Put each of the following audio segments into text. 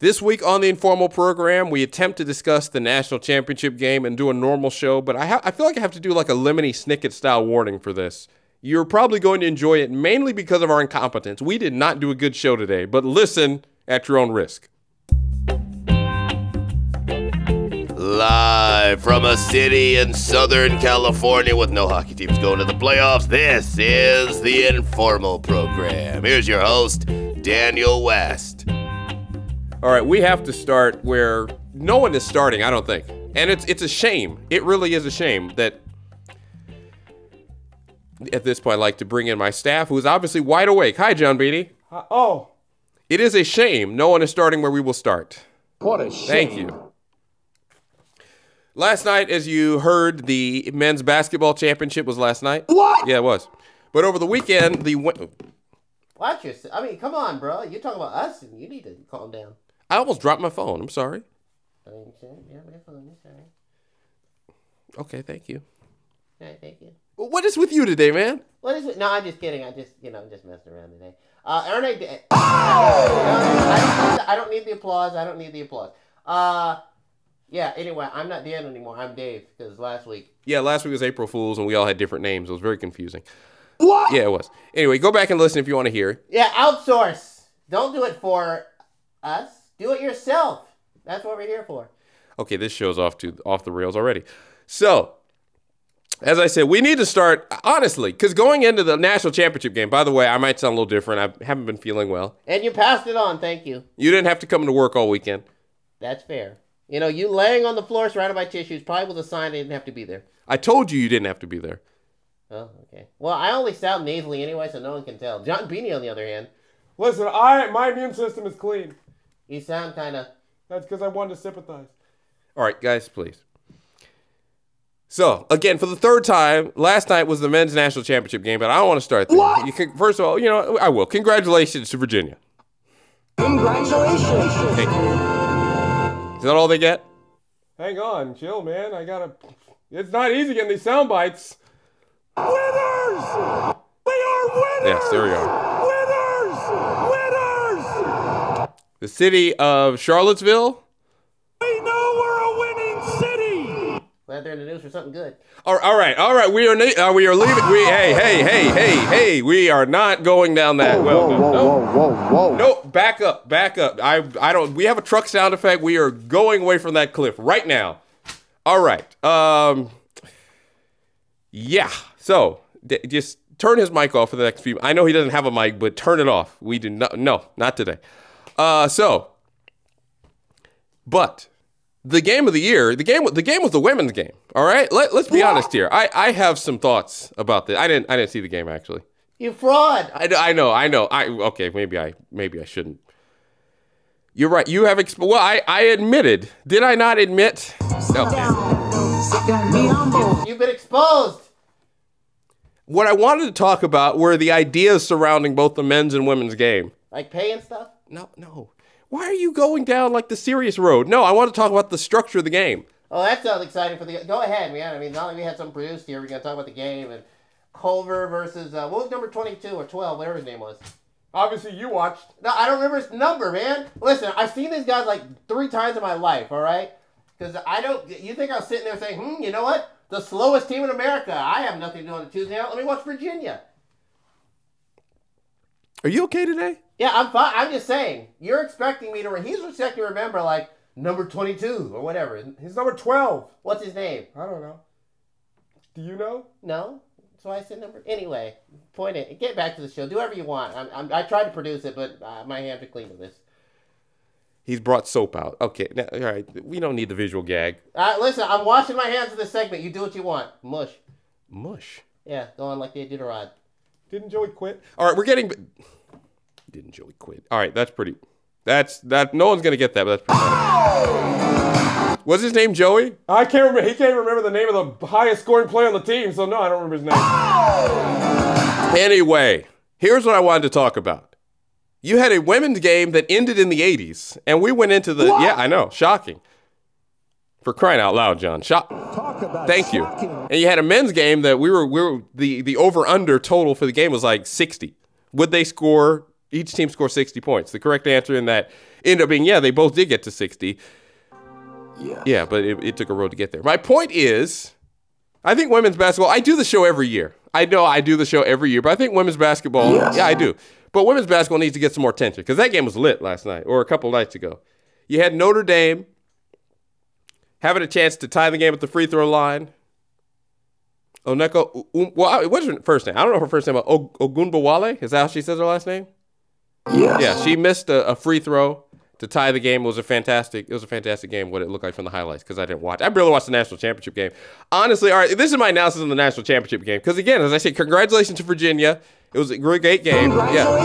This week on the informal program, we attempt to discuss the national championship game and do a normal show, but I, ha- I feel like I have to do like a Lemony Snicket style warning for this. You're probably going to enjoy it mainly because of our incompetence. We did not do a good show today, but listen at your own risk. Live from a city in Southern California with no hockey teams going to the playoffs, this is the Informal Program. Here's your host, Daniel West. All right, we have to start where no one is starting, I don't think. And it's it's a shame. It really is a shame that at this point I'd like to bring in my staff who is obviously wide awake. Hi, John Beatty. Uh, oh, It is a shame no one is starting where we will start. what a shame. Thank you. Last night, as you heard, the men's basketball championship was last night. What? Yeah, it was. But over the weekend, the wo- Watch yourself. I mean, come on, bro. You're talking about us, and you need to calm down. I almost dropped my phone. I'm sorry. I mean, yeah, we're fine. It's all right. Okay, thank you. All right, thank you. What is with you today, man? What is it? No, I'm just kidding. I just, you know, I'm just messing around today. Uh, Aaron, I, I, don't, I don't need the applause. I don't need the applause. Uh, yeah. Anyway, I'm not Dan anymore. I'm Dave because last week. Yeah, last week was April Fool's, and we all had different names. It was very confusing. What? Yeah, it was. Anyway, go back and listen if you want to hear. Yeah, outsource. Don't do it for us. Do it yourself. That's what we're here for. Okay, this show's off to off the rails already. So, as I said, we need to start honestly, because going into the national championship game. By the way, I might sound a little different. I haven't been feeling well. And you passed it on. Thank you. You didn't have to come to work all weekend. That's fair. You know, you laying on the floor surrounded by tissues probably was a sign I didn't have to be there. I told you you didn't have to be there. Oh, okay. Well, I only sound nasally anyway, so no one can tell. John Beanie, on the other hand, Listen, I my immune system is clean. You sound kind of. That's because I wanted to sympathize. All right, guys, please. So again, for the third time, last night was the men's national championship game, but I don't want to start there. What? You can, first of all, you know, I will. Congratulations to Virginia. Congratulations. Okay. Is that all they get? Hang on, chill, man. I gotta. It's not easy getting these sound bites. Winners! We are winners! Yes, there we are. Winners! Winners! The city of Charlottesville. We know we're a winning city! Glad they're in the news for something good. All all right, all right. We are na- uh, we are leaving. We hey hey hey hey hey. We are not going down that. well, no, no. whoa, whoa. No, back up, back up. I I don't. We have a truck sound effect. We are going away from that cliff right now. All right. Um. Yeah. So d- just turn his mic off for the next few. I know he doesn't have a mic, but turn it off. We do not. No, not today. Uh. So. But the game of the year, the game, the game was the women's game. All right. Let, let's be honest here. I I have some thoughts about this. I didn't I didn't see the game actually. You fraud! I, I know, I know. I okay, maybe I maybe I shouldn't. You're right. You have exp- well, I I admitted. Did I not admit? Okay. You've been exposed! What I wanted to talk about were the ideas surrounding both the men's and women's game. Like pay and stuff? No, no. Why are you going down like the serious road? No, I want to talk about the structure of the game. Oh, that sounds exciting for the. Go ahead, man. I mean, not like we had some produced here. We're going to talk about the game and Culver versus. Uh, what was number 22 or 12, whatever his name was? Obviously, you watched. No, I don't remember his number, man. Listen, I've seen these guys like three times in my life, all right? Because I don't. You think I was sitting there saying, hmm, you know what? The slowest team in America. I have nothing to do on a Tuesday night. Let me watch Virginia. Are you okay today? Yeah, I'm fine. I'm just saying. You're expecting me to. Re- he's expecting to remember like number 22 or whatever. He's number 12. What's his name? I don't know. Do you know? No. That's why I said number. Anyway, point it. Get back to the show. Do whatever you want. I'm, I'm, I tried to produce it, but uh, my hands are clean with this. He's brought soap out. Okay, now, all right. We don't need the visual gag. Uh, listen, I'm washing my hands of this segment. You do what you want. Mush. Mush. Yeah, go on like the Iditarod. Didn't Joey quit? All right, we're getting. Didn't Joey quit? All right, that's pretty. That's that. No one's gonna get that, but that's pretty. funny. What's his name? Joey. I can't remember. He can't remember the name of the highest scoring player on the team, so no, I don't remember his name. Anyway, here's what I wanted to talk about. You had a women's game that ended in the 80s, and we went into the. Yeah, I know. Shocking. For crying out loud, John. Shock. Thank you. And you had a men's game that we were we were the the over under total for the game was like 60. Would they score each team score 60 points. The correct answer in that ended up being yeah, they both did get to 60. Yeah. Yeah, but it, it took a road to get there. My point is, I think women's basketball. I do the show every year. I know I do the show every year, but I think women's basketball. Yes. Yeah, I do. But women's basketball needs to get some more attention because that game was lit last night or a couple nights ago. You had Notre Dame having a chance to tie the game at the free throw line. Oneko, um, well, what's her first name? I don't know her first name. Og- Ogunbowale? Is that how she says her last name? Yes. Yeah, she missed a, a free throw to tie the game. It was a fantastic. It was a fantastic game. What it looked like from the highlights because I didn't watch. I barely watched the national championship game. Honestly, all right. This is my analysis on the national championship game because again, as I said, congratulations to Virginia. It was a great, game. Yeah.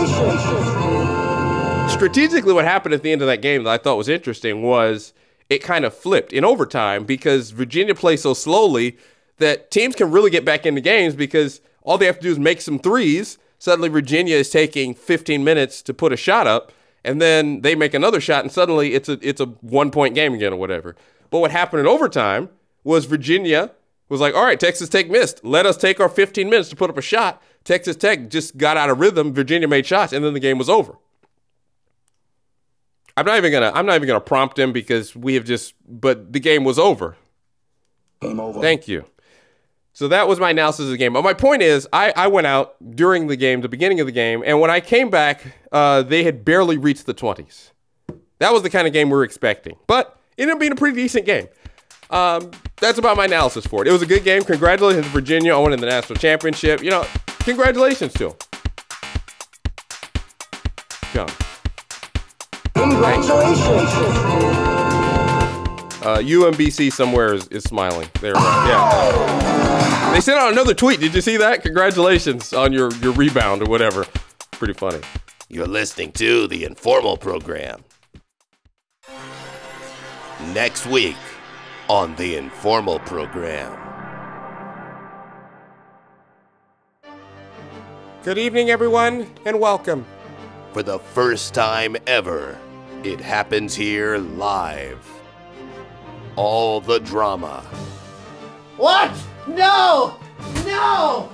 Strategically, what happened at the end of that game that I thought was interesting was it kind of flipped in overtime because Virginia plays so slowly that teams can really get back into games because all they have to do is make some threes. Suddenly, Virginia is taking 15 minutes to put a shot up, and then they make another shot, and suddenly it's a it's a one point game again or whatever. But what happened in overtime was Virginia was like, all right, Texas Tech missed. Let us take our 15 minutes to put up a shot. Texas Tech just got out of rhythm. Virginia made shots, and then the game was over. I'm not even gonna I'm not even gonna prompt him because we have just but the game was over. Game over. Thank you. So that was my analysis of the game. But my point is, I, I went out during the game, the beginning of the game, and when I came back, uh, they had barely reached the 20s. That was the kind of game we were expecting. But it ended up being a pretty decent game. Um, that's about my analysis for it. It was a good game. Congratulations to Virginia on winning the national championship. You know, congratulations to them. John. Uh, UMBC somewhere is, is smiling. There, yeah. They sent out another tweet. Did you see that? Congratulations on your, your rebound or whatever. Pretty funny. You're listening to the Informal Program. Next week on the Informal Program. Good evening, everyone, and welcome. For the first time ever, it happens here live. All the drama, What? No! No!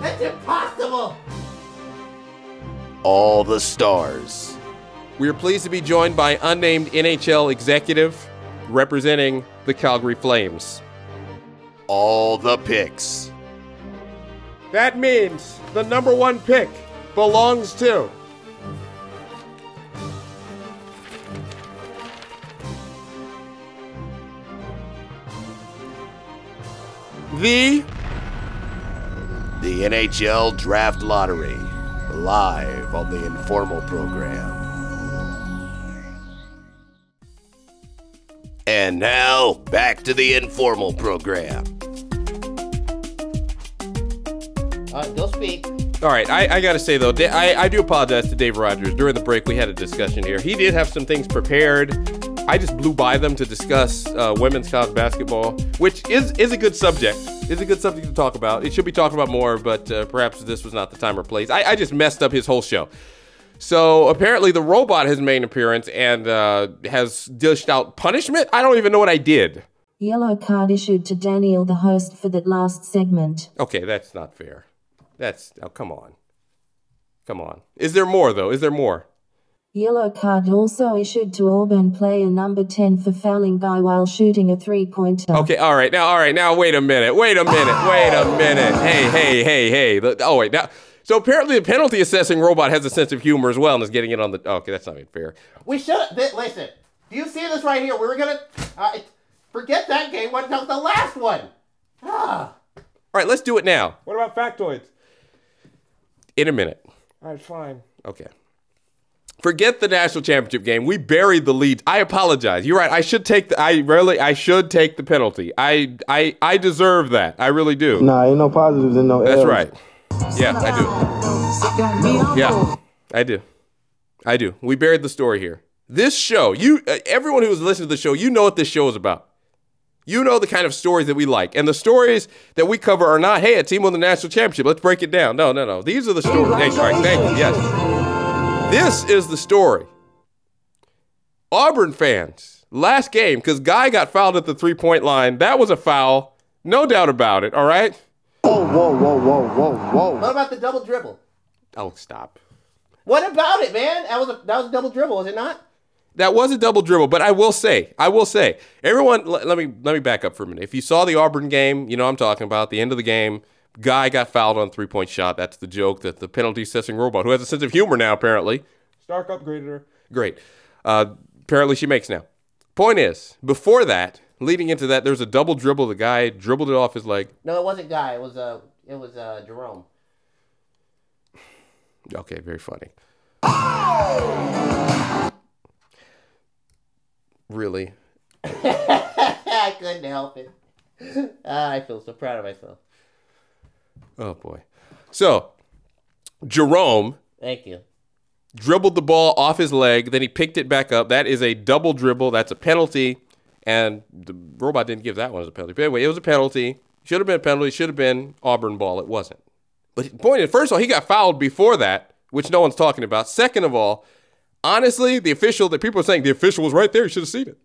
That's impossible! all the stars, We are pleased to be joined by unnamed NHL executive representing the Calgary Flames. all the picks, That means the number one pick belongs to. The the NHL Draft Lottery, live on the Informal Program. And now, back to the Informal Program. Alright, don't speak. All right, I, I got to say though, I, I do apologize to Dave Rogers. During the break, we had a discussion here. He did have some things prepared. I just blew by them to discuss uh, women's college basketball, which is is a good subject. Is a good subject to talk about. It should be talked about more, but uh, perhaps this was not the time or place. I, I just messed up his whole show. So apparently, the robot has made an appearance and uh, has dished out punishment. I don't even know what I did. Yellow card issued to Daniel, the host, for that last segment. Okay, that's not fair. That's oh, come on, come on. Is there more though? Is there more? Yellow card also issued to Auburn player number 10 for fouling guy while shooting a three pointer. Okay, all right. Now, all right. Now, wait a minute. Wait a minute. Wait a minute. Hey, hey, hey, hey. The- Oh, wait. Now, so apparently the penalty assessing robot has a sense of humor as well and is getting it on the. Okay, that's not even fair. We should th- listen. Do you see this right here? We were gonna uh, forget that game. What about the last one? Ah. All right, let's do it now. What about factoids? In a minute. All right, fine. Okay. Forget the national championship game. We buried the lead. I apologize. You're right. I should take the. I really. I should take the penalty. I. I. I deserve that. I really do. Nah, ain't no positives and no That's L's. right. Yeah, I do. Yeah, I do. I do. We buried the story here. This show, you, uh, everyone who has listened to the show, you know what this show is about. You know the kind of stories that we like, and the stories that we cover are not, hey, a team won the national championship. Let's break it down. No, no, no. These are the stories. Hey, all right, thank you. Yes, this is the story. Auburn fans, last game, because Guy got fouled at the three point line. That was a foul, no doubt about it. All right. Whoa, whoa, whoa, whoa, whoa, whoa. What about the double dribble? Oh, stop. What about it, man? That was a that was a double dribble, was it not? That was a double dribble, but I will say, I will say, everyone, let, let me let me back up for a minute. If you saw the Auburn game, you know what I'm talking about. The end of the game, guy got fouled on three point shot. That's the joke that the penalty assessing robot, who has a sense of humor now, apparently, Stark upgraded her. great. Uh, apparently, she makes now. Point is, before that, leading into that, there's a double dribble. The guy dribbled it off his leg. No, it wasn't Guy. It was uh it was uh Jerome. Okay, very funny. Really? I couldn't help it. Ah, I feel so proud of myself. Oh boy. So, Jerome Thank you. dribbled the ball off his leg, then he picked it back up. That is a double dribble. That's a penalty. And the robot didn't give that one as a penalty. But anyway, it was a penalty. Should have been a penalty. Should have been Auburn ball. It wasn't. But the point is, first of all, he got fouled before that, which no one's talking about. Second of all, honestly, the official that people are saying the official was right there. You should have seen it.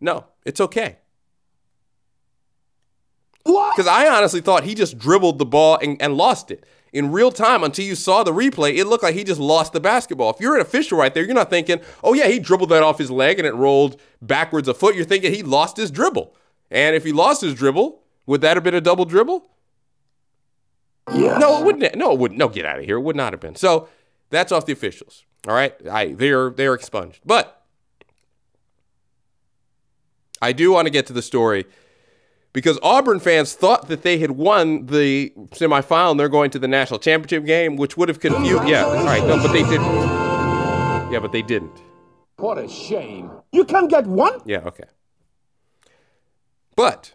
No, it's okay. What? Because I honestly thought he just dribbled the ball and, and lost it. In real time, until you saw the replay, it looked like he just lost the basketball. If you're an official right there, you're not thinking, oh, yeah, he dribbled that off his leg and it rolled backwards a foot. You're thinking he lost his dribble. And if he lost his dribble, would that have been a double dribble? Yes. No, it wouldn't. No, it wouldn't. No, get out of here. It would not have been. So that's off the officials. All right, I they're they're expunged. But I do want to get to the story because Auburn fans thought that they had won the semifinal and they're going to the national championship game, which would have confused. Yeah, all right, no, but they didn't. Yeah, but they didn't. What a shame. You can get one? Yeah, okay. But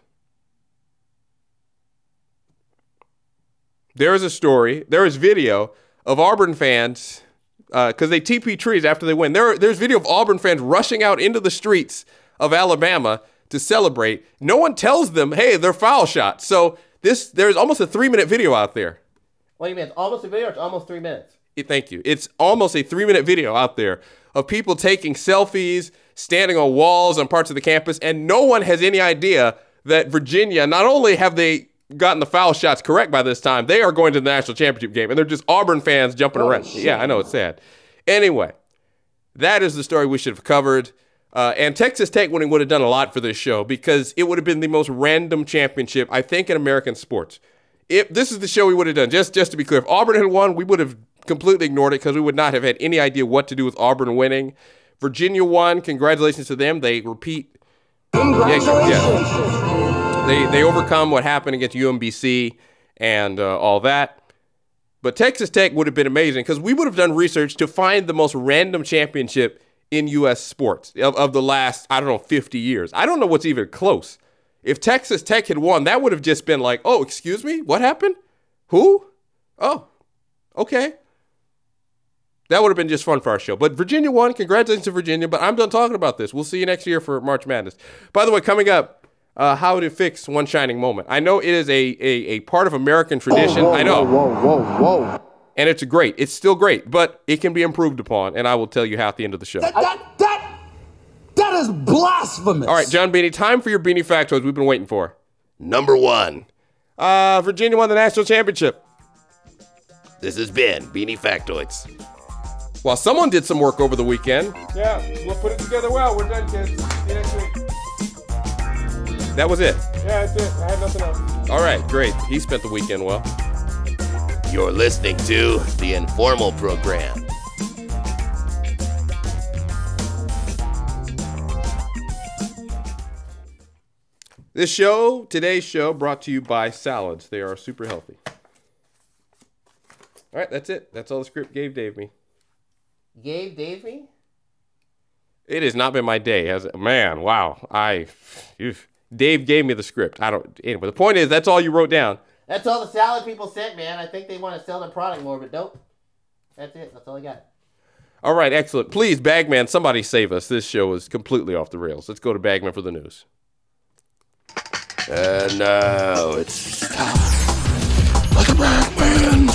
there is a story, there is video of Auburn fans uh, because they TP trees after they win. There, there's video of Auburn fans rushing out into the streets of Alabama to celebrate. No one tells them, hey, they're foul shots. So this there's almost a three minute video out there. What do you mean? It's almost a video or it's almost three minutes? Thank you. It's almost a three minute video out there of people taking selfies, standing on walls on parts of the campus, and no one has any idea that Virginia, not only have they gotten the foul shots correct by this time, they are going to the national championship game, and they're just Auburn fans jumping oh, around. Yeah, I know, it's sad. Anyway, that is the story we should have covered. Uh, and Texas Tech winning would have done a lot for this show because it would have been the most random championship, I think, in American sports. If this is the show we would have done, just just to be clear, if Auburn had won, we would have completely ignored it because we would not have had any idea what to do with Auburn winning. Virginia won. Congratulations to them. They repeat. Congratulations. Yeah, They they overcome what happened against UMBC and uh, all that. But Texas Tech would have been amazing because we would have done research to find the most random championship in U.S. sports of, of the last, I don't know, 50 years. I don't know what's even close. If Texas Tech had won, that would have just been like, oh, excuse me, what happened? Who? Oh, okay. That would have been just fun for our show. But Virginia won. Congratulations to Virginia. But I'm done talking about this. We'll see you next year for March Madness. By the way, coming up, uh, how to fix one shining moment. I know it is a, a, a part of American tradition. Whoa, I know Whoa, whoa, whoa, whoa. And it's great. It's still great, but it can be improved upon, and I will tell you how at the end of the show. That, that, that, that is blasphemous. All right, John Beanie, time for your Beanie factoids we've been waiting for. Number one. Uh, Virginia won the national championship. This has been Beanie Factoids. While someone did some work over the weekend, Yeah, we'll put it together well. We're done, kids. See you next week. that was it. Yeah, that's it. I had nothing else. All right, great. He spent the weekend well. You're listening to the Informal Program. This show, today's show, brought to you by salads. They are super healthy. All right, that's it. That's all the script gave Dave me. Gabe me? It has not been my day, has it? Man, wow. I, oof. Dave gave me the script. I don't. Anyway, the point is, that's all you wrote down. That's all the salad people sent, man. I think they want to sell their product more, but nope. That's it. That's all I got. All right, excellent. Please, Bagman, somebody save us. This show is completely off the rails. Let's go to Bagman for the news. And now it's time for the Bagman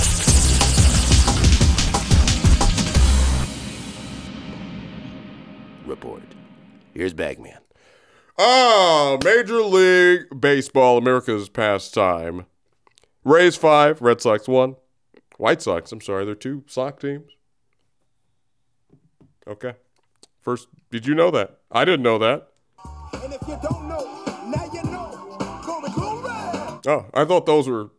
Report. Here's Bagman. Ah, Major League Baseball, America's pastime. Rays five, Red Sox one. White Sox, I'm sorry, they're two Sox teams. Okay. First, did you know that? I didn't know that. And if you don't know, now you know. Gonna go right. Oh, I thought those were.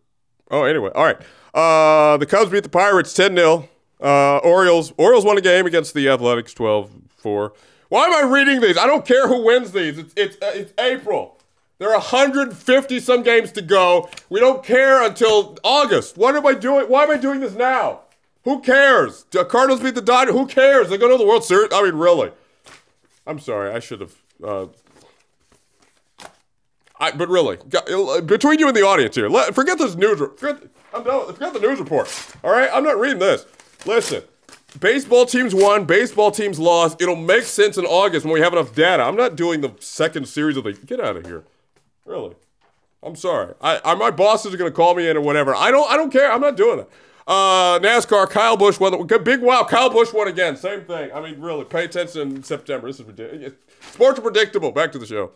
Oh, anyway. All right. Uh, the Cubs beat the Pirates 10 0. Uh, Orioles. Orioles won a game against the Athletics 12 4. Why am I reading these? I don't care who wins these. It's it's uh, it's April. There are 150 some games to go. We don't care until August. What am I doing? Why am I doing this now? Who cares? The Cardinals beat the Dodgers. Who cares? They're going to the World Series. I mean, really. I'm sorry. I should have. Uh, I, but really, between you and the audience here, let, forget this news. Forget, I'm done. Forget the news report. All right, I'm not reading this. Listen, baseball teams won, baseball teams lost. It'll make sense in August when we have enough data. I'm not doing the second series of the. Get out of here. Really, I'm sorry. I, I my bosses are gonna call me in or whatever. I don't. I don't care. I'm not doing that. Uh, NASCAR. Kyle Busch won. The, big wow. Kyle Busch won again. Same thing. I mean, really, pay attention in September. This is ridiculous. Sports are predictable. Back to the show.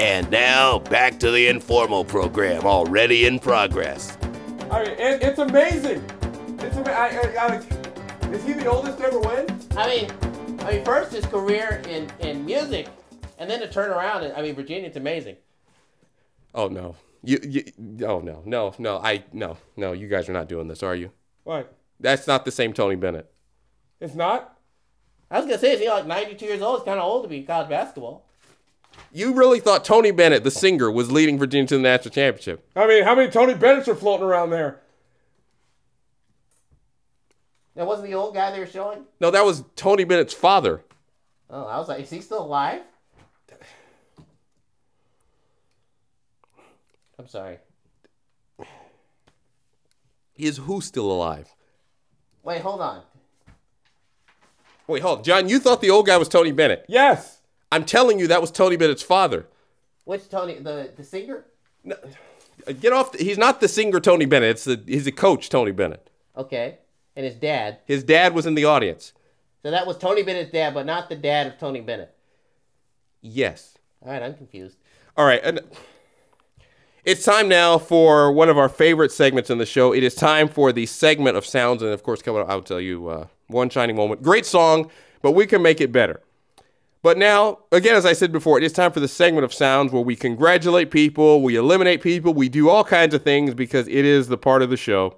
And now back to the informal program, already in progress. I mean, it, it's amazing. It's ama- I, I, I, Is he the oldest to ever win? I mean, I mean, first his career in, in music, and then to turn around. And, I mean, Virginia, it's amazing. Oh no. You, you oh no no no I no no you guys are not doing this are you? What? That's not the same Tony Bennett. It's not? I was gonna say, is he like 92 years old? It's kind of old to be in college basketball. You really thought Tony Bennett, the singer, was leading Virginia to the national championship? I mean, how many Tony Bennett's are floating around there? That wasn't the old guy they were showing. No, that was Tony Bennett's father. Oh, I was like, is he still alive? I'm sorry. Is who still alive? Wait, hold on. Wait, hold, on. John. You thought the old guy was Tony Bennett. Yes. I'm telling you, that was Tony Bennett's father. Which Tony? The the singer? No, get off. The, he's not the singer Tony Bennett. It's the he's the coach Tony Bennett. Okay, and his dad. His dad was in the audience. So that was Tony Bennett's dad, but not the dad of Tony Bennett. Yes. All right, I'm confused. All right. And it's time now for one of our favorite segments in the show. It is time for the segment of sounds. And of course, coming up, I'll tell you uh, one shining moment. Great song, but we can make it better. But now, again, as I said before, it is time for the segment of sounds where we congratulate people, we eliminate people, we do all kinds of things because it is the part of the show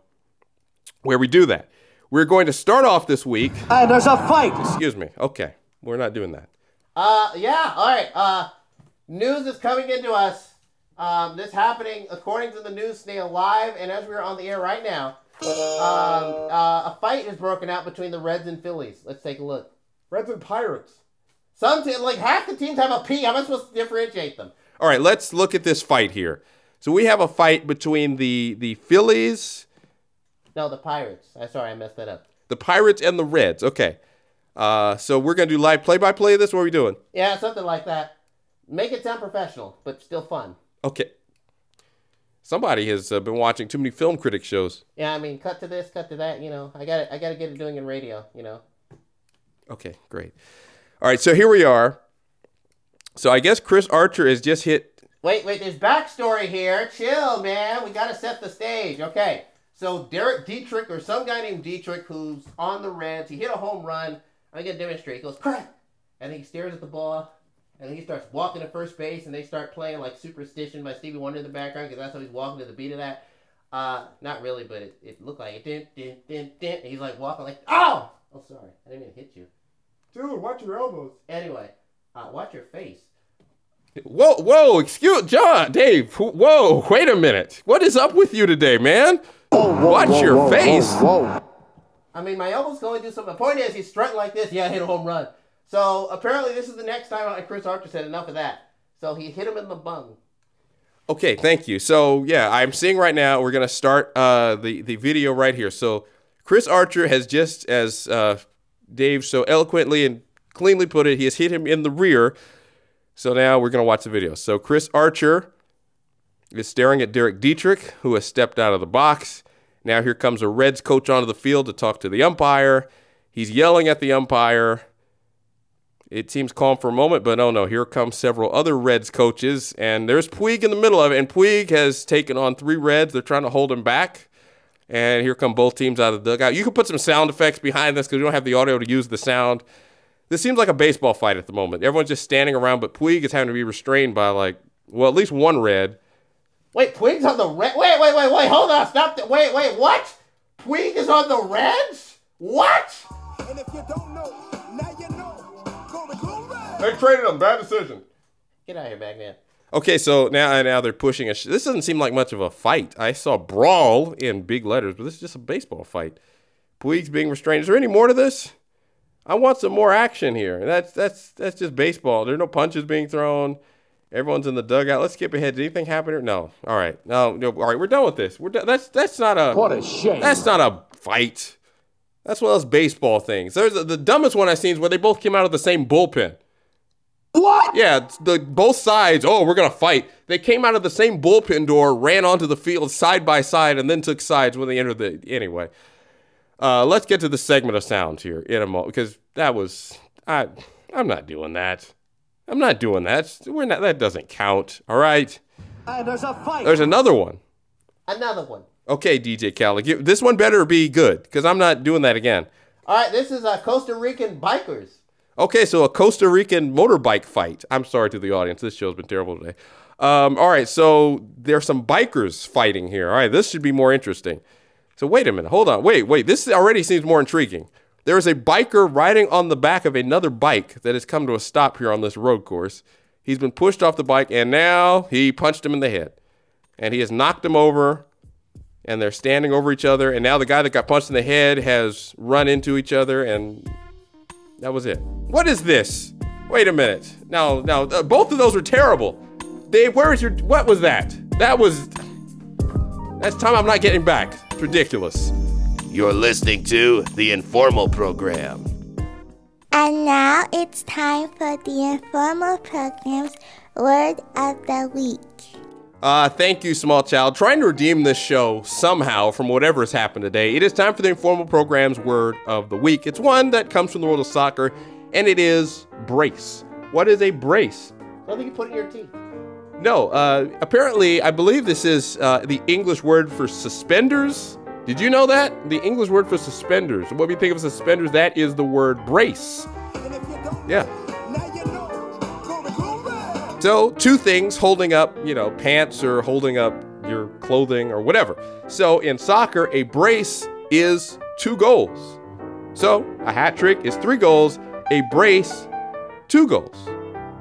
where we do that. We're going to start off this week. Hey, there's a fight. Excuse me. Okay. We're not doing that. Uh, yeah. All right. Uh, news is coming into us. Um, this happening according to the news snail live, and as we're on the air right now, um, uh, a fight is broken out between the Reds and Phillies. Let's take a look. Reds and Pirates. Some te- like half the teams have a P. How am I supposed to differentiate them? All right, let's look at this fight here. So we have a fight between the the Phillies, No, the Pirates. I'm sorry, I messed that up. the Pirates, and the Reds. Okay. Uh, so we're gonna do live play by play of this. What are we doing? Yeah, something like that. Make it sound professional, but still fun. Okay. Somebody has uh, been watching too many film critic shows. Yeah, I mean, cut to this, cut to that. You know, I got to I got to get it doing in radio. You know. Okay, great. All right, so here we are. So I guess Chris Archer has just hit. Wait, wait, there's backstory here. Chill, man. We gotta set the stage. Okay. So Derek Dietrich, or some guy named Dietrich, who's on the Reds, he hit a home run. I'm gonna demonstrate. He goes, crack! And he stares at the ball, and he starts walking to first base, and they start playing like Superstition by Stevie Wonder in the background, because that's how he's walking to the beat of that. Uh, not really, but it, it looked like it. Din, din, din, din. And he's like walking like, oh! Oh, sorry. I didn't mean to hit you. Dude, watch your elbows. Anyway, uh, watch your face. Whoa, whoa! Excuse John, Dave. Whoa! Wait a minute. What is up with you today, man? Watch your face. I mean, my elbow's going to do something. The point is, he's strutting like this. Yeah, I hit a home run. So apparently, this is the next time. And Chris Archer said enough of that. So he hit him in the bung. Okay, thank you. So yeah, I'm seeing right now. We're gonna start uh, the the video right here. So Chris Archer has just, as uh, Dave so eloquently and cleanly put it, he has hit him in the rear. So now we're gonna watch the video. So Chris Archer is staring at Derek Dietrich, who has stepped out of the box. Now here comes a Reds coach onto the field to talk to the umpire. He's yelling at the umpire. It seems calm for a moment, but oh no, here come several other Reds coaches, and there's Puig in the middle of it, and Puig has taken on three Reds. They're trying to hold him back, And here come both teams out of the dugout. You can put some sound effects behind this because we don't have the audio to use the sound. This seems like a baseball fight at the moment. Everyone's just standing around, but Puig is having to be restrained by like, well, at least one red. Wait, Puig's on the red. Wait, wait, wait, wait. Hold on. Stop. The- wait, wait. What? Puig is on the Reds? What? And if you don't know, now you know. Go to Blue They traded him. Bad decision. Get out of here, Bagman. Okay, so now uh, now they're pushing a. Sh- this doesn't seem like much of a fight. I saw brawl in big letters, but this is just a baseball fight. Puig's being restrained. Is there any more to this? I want some more action here. That's that's that's just baseball. There's no punches being thrown. Everyone's in the dugout. Let's skip ahead. Did anything happen here? No. All right. No. no. All right. We're done with this. We're done. That's that's not a. What a shame. That's not a fight. That's one of those baseball things. There's the dumbest one I've seen is where they both came out of the same bullpen. What? Yeah, the both sides. Oh, we're gonna fight. They came out of the same bullpen door, ran onto the field side by side, and then took sides when they entered the. Anyway, uh, let's get to the segment of sound here in a moment because that was I. I'm not doing that. I'm not doing that. We're not. That doesn't count. All right. Uh, there's a fight. There's another one. Another one. Okay, DJ Khaled, this one better be good because I'm not doing that again. All right, this is a Costa Rican bikers. Okay, so a Costa Rican motorbike fight. I'm sorry to the audience. This show's been terrible today. Um, all right, so there's some bikers fighting here. All right, this should be more interesting. So wait a minute. Hold on. Wait, wait. This already seems more intriguing. There is a biker riding on the back of another bike that has come to a stop here on this road course. He's been pushed off the bike, and now he punched him in the head. And he has knocked him over, and they're standing over each other. And now the guy that got punched in the head has run into each other, and that was it. What is this? Wait a minute. No, no, uh, both of those were terrible. Dave, where is your? What was that? That was. That's time I'm not getting back. It's ridiculous. You're listening to the Informal Program. And now it's time for the informal program's word of the week. Uh, thank you, small child. Trying to redeem this show somehow from whatever has happened today. It is time for the informal program's word of the week. It's one that comes from the world of soccer, and it is brace. What is a brace? Something you put in your teeth. No, uh, apparently, I believe this is uh, the English word for suspenders. Did you know that? The English word for suspenders. What you think of suspenders? That is the word brace. Yeah. So, two things holding up, you know, pants or holding up your clothing or whatever. So, in soccer, a brace is two goals. So, a hat trick is three goals, a brace, two goals.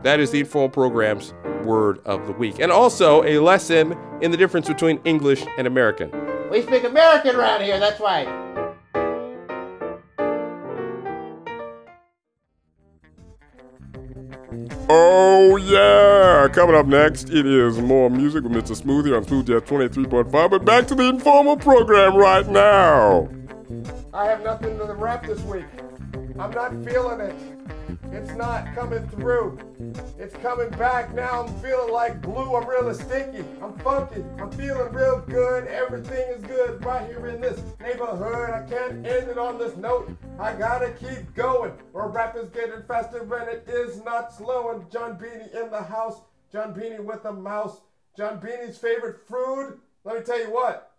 That is the informal program's word of the week. And also a lesson in the difference between English and American. We speak American around here. That's right. Oh yeah! Coming up next, it is more music with Mr. Smoothie on Smooth Jazz 23.5. But back to the informal program right now. I have nothing to rap this week. I'm not feeling it. It's not coming through. It's coming back now. I'm feeling like glue. I'm really sticky. I'm funky. I'm feeling real good. Everything is good right here in this neighborhood. I can't end it on this note. I gotta keep going. Where rap is getting faster and it is not slowing. John Beanie in the house. John Beanie with a mouse. John Beanie's favorite food. Let me tell you what.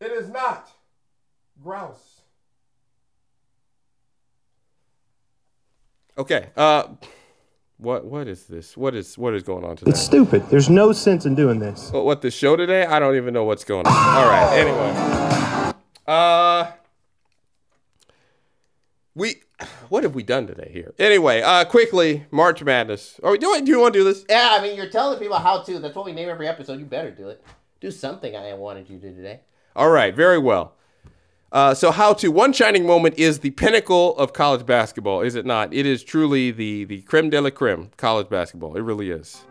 It is not grouse. Okay. Uh what what is this? What is what is going on today? It's stupid. There's no sense in doing this. What, what the show today? I don't even know what's going on. All right. Anyway, uh, we what have we done today here? Anyway, uh, quickly March Madness. Are we doing? Do you want to do this? Yeah, I mean, you're telling people how to. That's what we name every episode. You better do it. Do something I wanted you to do today. All right. Very well. Uh, so how to one shining moment is the pinnacle of college basketball, is it not? It is truly the the creme de la creme college basketball. It really is.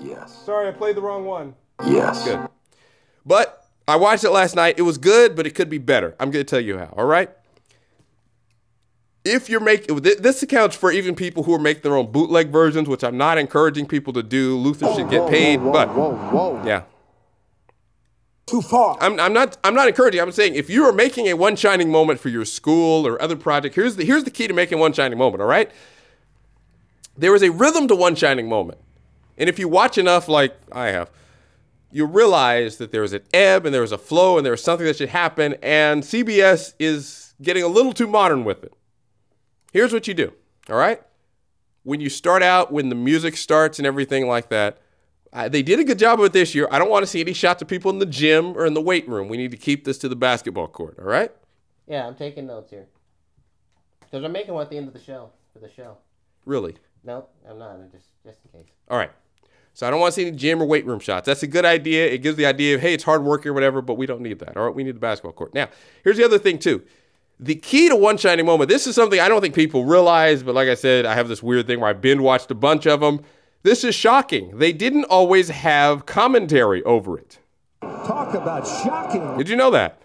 Yes. Sorry, I played the wrong one. Yes. Good. But I watched it last night. It was good, but it could be better. I'm going to tell you how. All right. If you're making this accounts for even people who are making their own bootleg versions, which I'm not encouraging people to do. Luther should get paid, but whoa, yeah, Too far. I'm, I'm not I'm not encouraging. I'm saying if you are making a one shining moment for your school or other project, here's the here's the key to making one shining moment. All right. There is a rhythm to one shining moment, and if you watch enough, like I have, you realize that there's an ebb and there's a flow and there's something that should happen, and CBS is getting a little too modern with it. Here's what you do, all right? When you start out, when the music starts and everything like that, uh, they did a good job of it this year. I don't want to see any shots of people in the gym or in the weight room. We need to keep this to the basketball court, all right? Yeah, I'm taking notes here. Because I'm making one at the end of the show for the show. Really? Nope, I'm not. I'm just just in case. All right. So I don't want to see any gym or weight room shots. That's a good idea. It gives the idea of, hey, it's hard work or whatever, but we don't need that. All right, we need the basketball court. Now, here's the other thing, too. The key to one shining moment, this is something I don't think people realize, but like I said, I have this weird thing where I binge watched a bunch of them. This is shocking. They didn't always have commentary over it. Talk about shocking. Did you know that?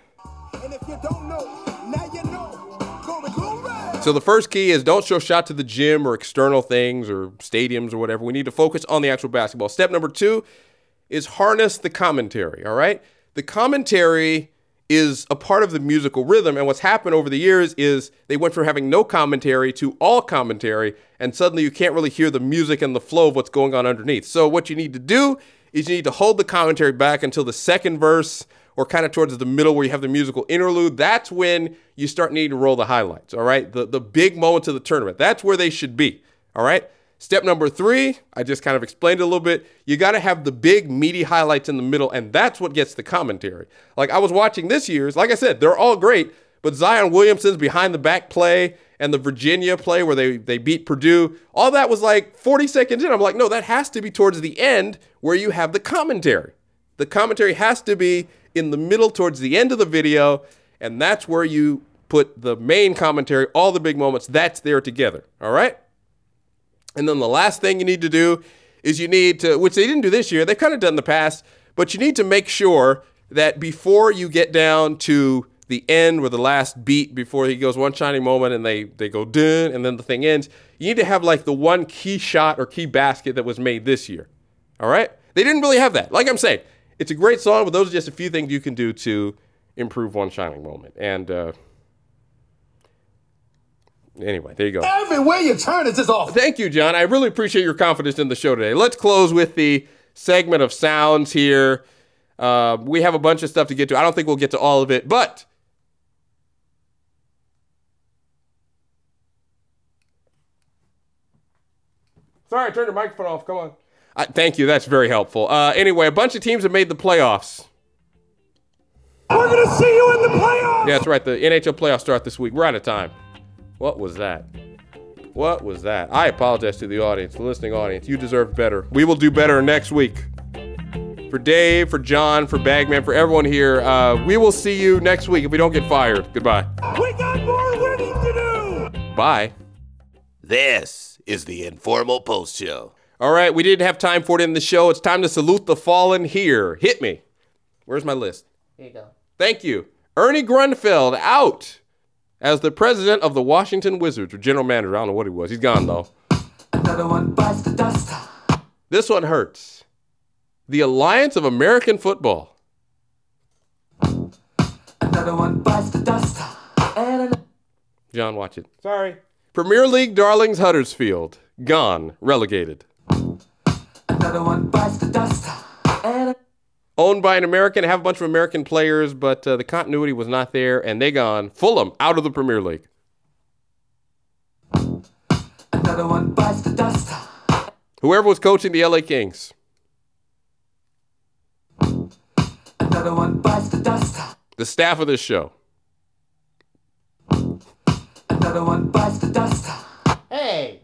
And if you don't know, now you know. Glory, glory. So the first key is don't show shot to the gym or external things or stadiums or whatever. We need to focus on the actual basketball. Step number two is harness the commentary. All right, the commentary is a part of the musical rhythm, and what's happened over the years is they went from having no commentary to all commentary, and suddenly you can't really hear the music and the flow of what's going on underneath. So what you need to do is you need to hold the commentary back until the second verse or kind of towards the middle where you have the musical interlude, that's when you start needing to roll the highlights, all right? The, the big moments of the tournament. That's where they should be, all right? Step number three, I just kind of explained a little bit. You got to have the big, meaty highlights in the middle, and that's what gets the commentary. Like I was watching this year's, like I said, they're all great, but Zion Williamson's behind the back play and the Virginia play where they, they beat Purdue, all that was like 40 seconds in. I'm like, no, that has to be towards the end where you have the commentary. The commentary has to be in the middle towards the end of the video, and that's where you put the main commentary, all the big moments, that's there together. All right? And then the last thing you need to do is you need to, which they didn't do this year, they've kind of done in the past, but you need to make sure that before you get down to the end where the last beat before he goes one shining moment and they they go dun and then the thing ends, you need to have like the one key shot or key basket that was made this year. All right? They didn't really have that. Like I'm saying, it's a great song, but those are just a few things you can do to improve one shining moment. And uh, anyway, there you go. Everywhere you turn, it's just off. Thank you, John. I really appreciate your confidence in the show today. Let's close with the segment of sounds here. Uh, we have a bunch of stuff to get to. I don't think we'll get to all of it, but sorry, I turned your microphone off. Come on. Uh, thank you. That's very helpful. Uh, anyway, a bunch of teams have made the playoffs. We're gonna see you in the playoffs. Yeah, that's right. The NHL playoffs start this week. We're out of time. What was that? What was that? I apologize to the audience, the listening audience. You deserve better. We will do better next week. For Dave, for John, for Bagman, for everyone here, uh, we will see you next week if we don't get fired. Goodbye. We got more winning to do. Bye. This is the Informal Post Show. All right, we didn't have time for it in the show. It's time to salute the fallen here. Hit me. Where's my list? Here you go. Thank you. Ernie Grunfeld out as the president of the Washington Wizards, or general manager. I don't know what he was. He's gone though. Another one bites the dust. This one hurts. The Alliance of American Football. Another one bites the dust. And another. John, watch it. Sorry. Premier League darlings Huddersfield. Gone. Relegated. Another one bites the dust. And Owned by an American, have a bunch of American players, but uh, the continuity was not there, and they gone. Fulham out of the Premier League. another one bites the dust. Whoever was coaching the LA Kings. Another one bites the dust. The staff of this show. Another one bites the dust. Hey,